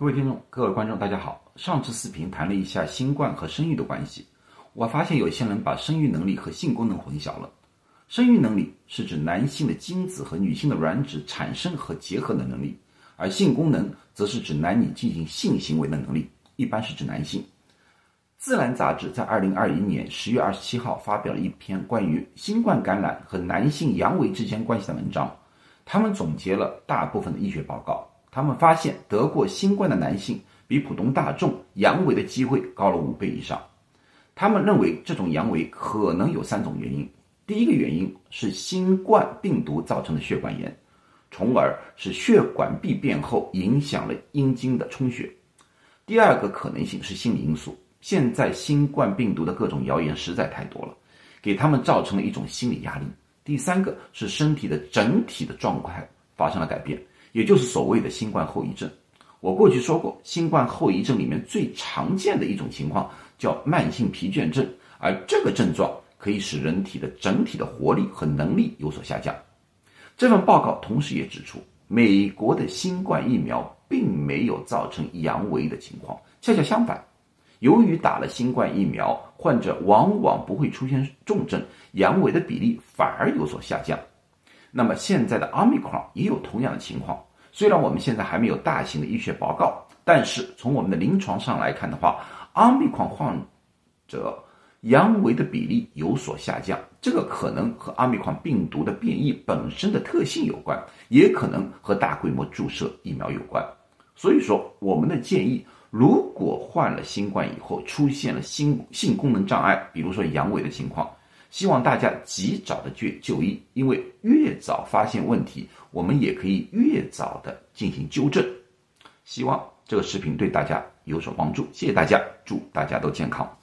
各位听众、各位观众，大家好。上次视频谈了一下新冠和生育的关系，我发现有些人把生育能力和性功能混淆了。生育能力是指男性的精子和女性的卵子产生和结合的能力，而性功能则是指男女进行性行为的能力，一般是指男性。《自然》杂志在二零二一年十月二十七号发表了一篇关于新冠感染和男性阳痿之间关系的文章，他们总结了大部分的医学报告。他们发现，得过新冠的男性比普通大众阳痿的机会高了五倍以上。他们认为，这种阳痿可能有三种原因：第一个原因是新冠病毒造成的血管炎，从而使血管壁变厚，影响了阴茎的充血；第二个可能性是心理因素，现在新冠病毒的各种谣言实在太多了，给他们造成了一种心理压力；第三个是身体的整体的状态发生了改变。也就是所谓的新冠后遗症。我过去说过，新冠后遗症里面最常见的一种情况叫慢性疲倦症，而这个症状可以使人体的整体的活力和能力有所下降。这份报告同时也指出，美国的新冠疫苗并没有造成阳痿的情况，恰恰相反，由于打了新冠疫苗，患者往往不会出现重症，阳痿的比例反而有所下降。那么现在的奥密克戎也有同样的情况，虽然我们现在还没有大型的医学报告，但是从我们的临床上来看的话，奥密克戎患者阳痿的比例有所下降，这个可能和奥密克戎病毒的变异本身的特性有关，也可能和大规模注射疫苗有关。所以说，我们的建议，如果患了新冠以后出现了性性功能障碍，比如说阳痿的情况。希望大家及早的去就医，因为越早发现问题，我们也可以越早的进行纠正。希望这个视频对大家有所帮助，谢谢大家，祝大家都健康。